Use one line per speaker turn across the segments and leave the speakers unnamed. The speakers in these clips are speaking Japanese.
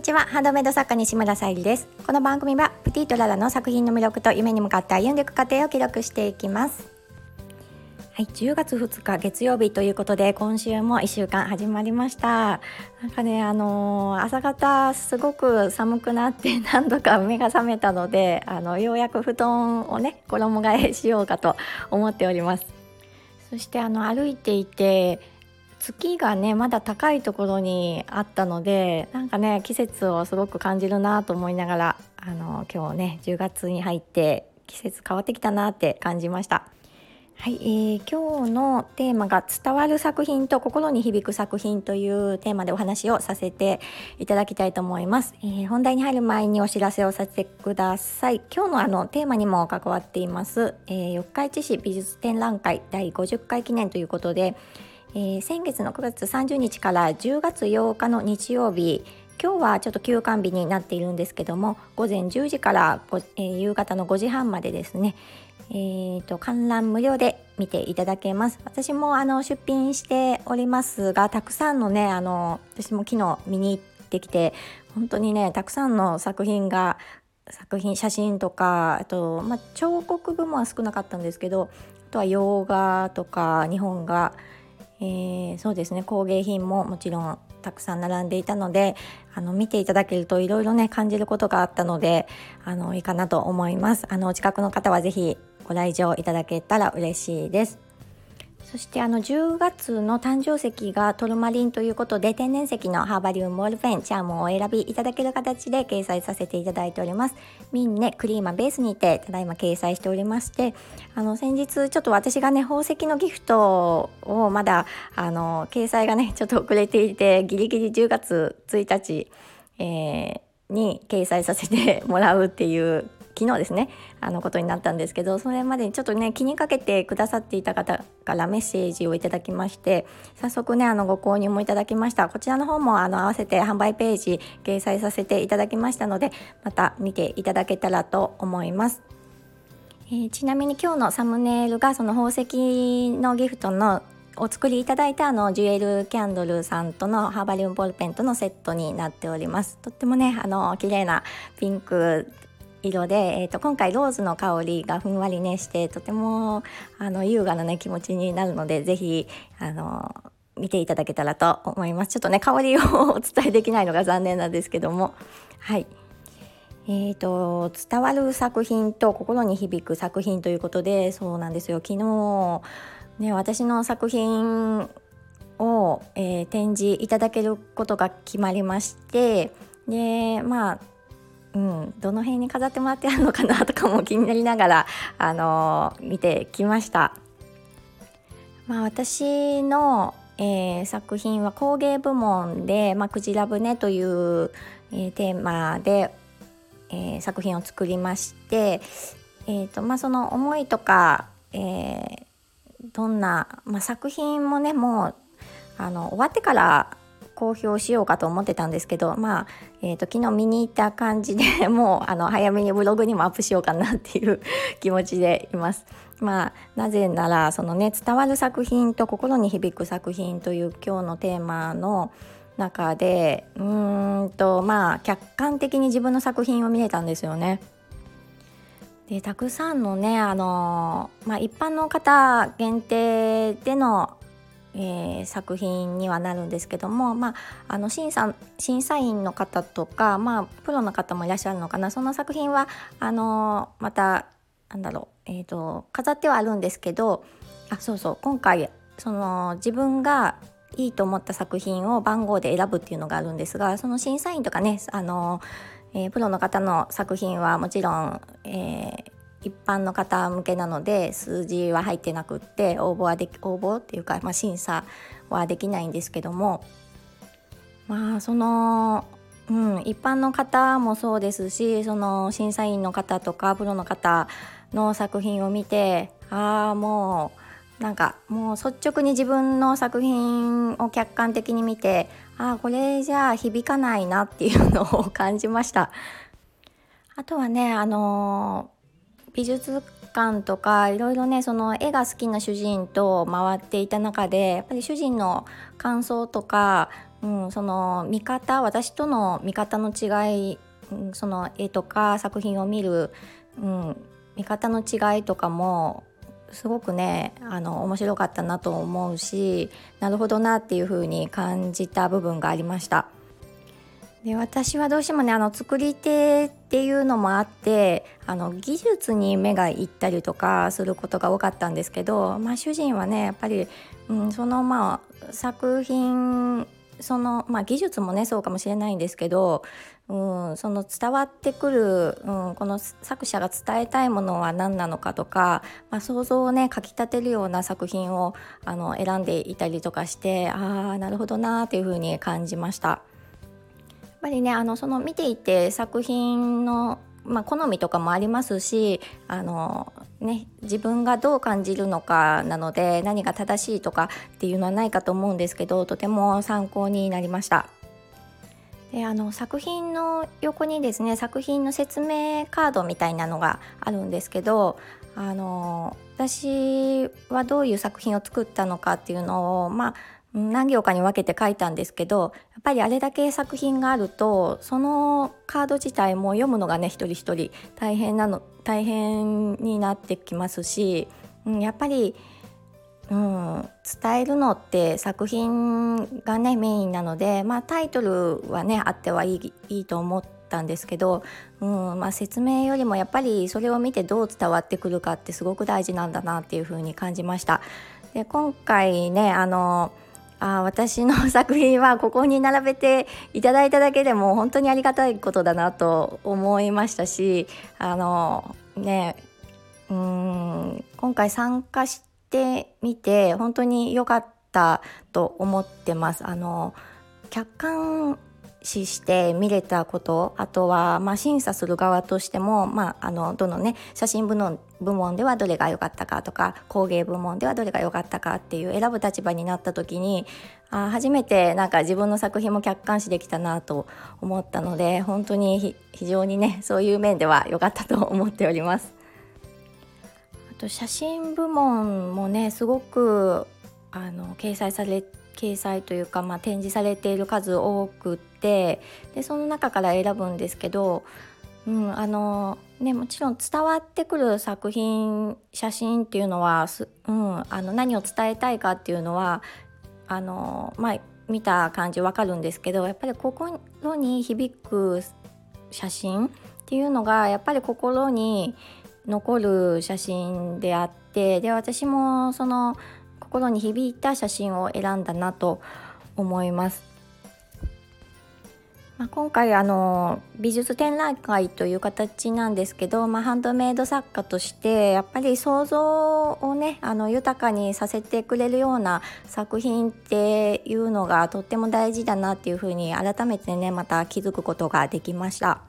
にちは。ハンドメイド作家西村さゆりです。この番組はプティとララの作品の魅力と夢に向かって歩んでいく過程を記録していきます。はい、10月2日月曜日ということで今週も1週間始まりました。なんかねあのー、朝方すごく寒くなって何度か目が覚めたのであのようやく布団をね衣替えしようかと思っております。そしてあの歩いていて月がねまだ高いところにあったのでなんかね季節をすごく感じるなと思いながらあの今日ね10月に入って季節変わってきたなって感じました。はい、えー、今日のテーマが伝わる作品と心に響く作品というテーマでお話をさせていただきたいと思います。えー、本題に入る前にお知らせをさせてください。今日のあのテーマにも関わっています、えー、四日市市美術展覧会第50回記念ということで、えー、先月の9月30日から10月8日の日曜日今日はちょっと休館日になっているんですけども午前10時から、えー、夕方の5時半までですね、えーと、観覧無料で見ていただけます。私もあの出品しておりますがたくさんのねあの私も昨日見に行ってきて本当にねたくさんの作品が作品写真とかあと、まあ、彫刻部門は少なかったんですけどあとは洋画とか日本画えー、そうですね。工芸品ももちろんたくさん並んでいたのであの見ていただけるといろいろね感じることがあったのであのいいかなと思います。あのお近くの方は是非ご来場いただけたら嬉しいです。そしてあの10月の誕生石がトルマリンということで天然石のハーバリウムボールペンチャームをお選びいただける形で掲載させていただいております。ミンネクリーマベースにてただいま掲載しておりましてあの先日ちょっと私がね宝石のギフトをまだあの掲載がねちょっと遅れていてギリギリ10月1日、えー、に掲載させてもらうっていう昨日ですねあのことになったんですけどそれまでにちょっとね気にかけてくださっていた方からメッセージをいただきまして早速ねあのご購入もいただきましたこちらの方もあの合わせて販売ページ掲載させていただきましたのでまた見ていただけたらと思います。えー、ちなみに今日のサムネイルがその宝石のギフトのお作りいただいたあのジュエルキャンドルさんとのハーバリウムボールペンとのセットになっておりますとってもねあの綺麗なピンク色で、えーと、今回ローズの香りがふんわりねしてとてもあの優雅なね気持ちになるので是非あの見ていただけたらと思います。ちょっとね香りをお伝えできないのが残念なんですけども。はい。えーと、伝わる作品と心に響く作品ということでそうなんですよ。昨日ね私の作品を、えー、展示いただけることが決まりましてでまあうん、どの辺に飾ってもらってあるのかなとかも気になりながら、あのー、見てきました。まあ、私の、えー、作品は工芸部門で「まあ、クジラ船」という、えー、テーマで、えー、作品を作りまして、えーとまあ、その思いとか、えどんな、まあ、作品もねもうあの終わってから公表しようかと思ってたんですけどまあ、えーと、昨日見に行った感じで もうあの早めにブログにもアップしようかなっていう 気持ちでいます。まあ、なぜならそのね伝わる作品と心に響く作品という今日のテーマの中でうーんとまあ客観的に自分の作品を見れたんですよね。でたくさんのねあの、まあ、一般の方限定でのえー、作品にはなるんですけども、まあ、あの審査審査員の方とか、まあ、プロの方もいらっしゃるのかな。その作品はあのまたなんだろう、えーと、飾ってはあるんですけどあそうそう今回その自分がいいと思った作品を番号で選ぶっていうのがあるんですがその審査員とかねあの、えー、プロの方の作品はもちろん、えー一般の方向けなので数字は入ってなくって応募はでき応募っていうか、まあ、審査はできないんですけどもまあその、うん、一般の方もそうですしその審査員の方とかプロの方の作品を見てああもうなんかもう率直に自分の作品を客観的に見てああこれじゃあ響かないなっていうのを感じました。あとはねあのー美術館とかいろいろねその絵が好きな主人と回っていた中でやっぱり主人の感想とかうん、その見方私との見方の違い、うん、その絵とか作品を見る、うん、見方の違いとかもすごくねあの面白かったなと思うしなるほどなっていう風に感じた部分がありました。で私はどうしてもねあの作り手っていうのもあってあの技術に目がいったりとかすることが多かったんですけど、まあ、主人はねやっぱり、うん、そのまあ作品その、まあ、技術もねそうかもしれないんですけど、うん、その伝わってくる、うん、この作者が伝えたいものは何なのかとか、まあ、想像をねかきたてるような作品をあの選んでいたりとかしてああなるほどなーっていうふうに感じました。ぱりねあのその見ていて作品のまあ、好みとかもありますしあの、ね、自分がどう感じるのかなので何が正しいとかっていうのはないかと思うんですけどとても参考になりました。であの作品の横にですね作品の説明カードみたいなのがあるんですけどあの私はどういう作品を作ったのかっていうのをまあ何行かに分けて書いたんですけどやっぱりあれだけ作品があるとそのカード自体も読むのがね一人一人大変なの大変になってきますし、うん、やっぱり、うん、伝えるのって作品がねメインなので、まあ、タイトルはねあってはいいいいと思ったんですけど、うんまあ、説明よりもやっぱりそれを見てどう伝わってくるかってすごく大事なんだなっていうふうに感じました。で今回ねあのあ私の作品はここに並べていただいただけでも本当にありがたいことだなと思いましたしあのねうん今回参加してみて本当に良かったと思ってます。あの客観視して見れたことあとは、まあ、審査する側としても、まあ、あのどのね写真部の部門ではどれが良かったかとか工芸部門ではどれが良かったかっていう選ぶ立場になった時にあ初めてなんか自分の作品も客観視できたなと思ったので本当に非常にねそういう面では良かったと思っております。あと写真部門もねすごくあの掲載され掲載というか、まあ、展示されている数多くってでその中から選ぶんですけど、うんあのね、もちろん伝わってくる作品写真っていうのはうん、あの何を伝えたいかっていうのはあの、まあ、見た感じわかるんですけどやっぱり心に響く写真っていうのがやっぱり心に残る写真であってで私もその心に響いた写真を選んだなと思います。まあ、今回あの美術展覧会という形なんですけど、まあ、ハンドメイド作家としてやっぱり想像をねあの豊かにさせてくれるような作品っていうのがとっても大事だなっていうふうに改めてねまた気づくことができました。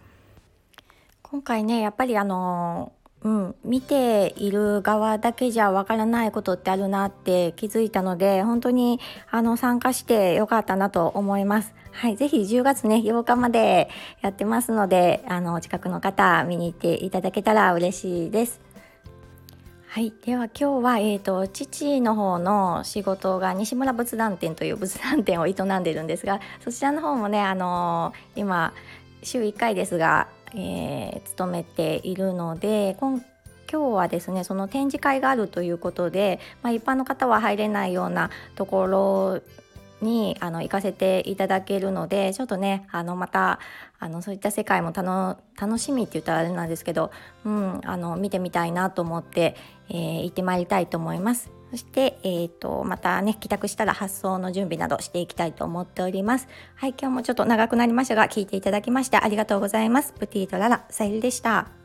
今回ねやっぱりあのうん、見ている側だけじゃわからないことってあるなって気づいたので本当にあの参加してよかったなと思います。はい、ぜひ10月ね8日までやってますのであの近くの方見に行っていただけたら嬉しいです。はい、では今日は、えーと、父の方の仕事が西村仏壇店という仏壇店を営んでいるんですがそちらの方もね、あのー、今週1回ですがえー、勤めているので今今日はですねその展示会があるということで、まあ、一般の方は入れないようなところにあの行かせていただけるのでちょっとねあのまたあのそういった世界も楽しみって言ったらあれなんですけど、うん、あの見てみたいなと思って、えー、行ってまいりたいと思います。そして、えーと、またね帰宅したら発送の準備などしていきたいと思っております。はい今日もちょっと長くなりましたが聞いていただきましてありがとうございます。プティートララさゆりでした。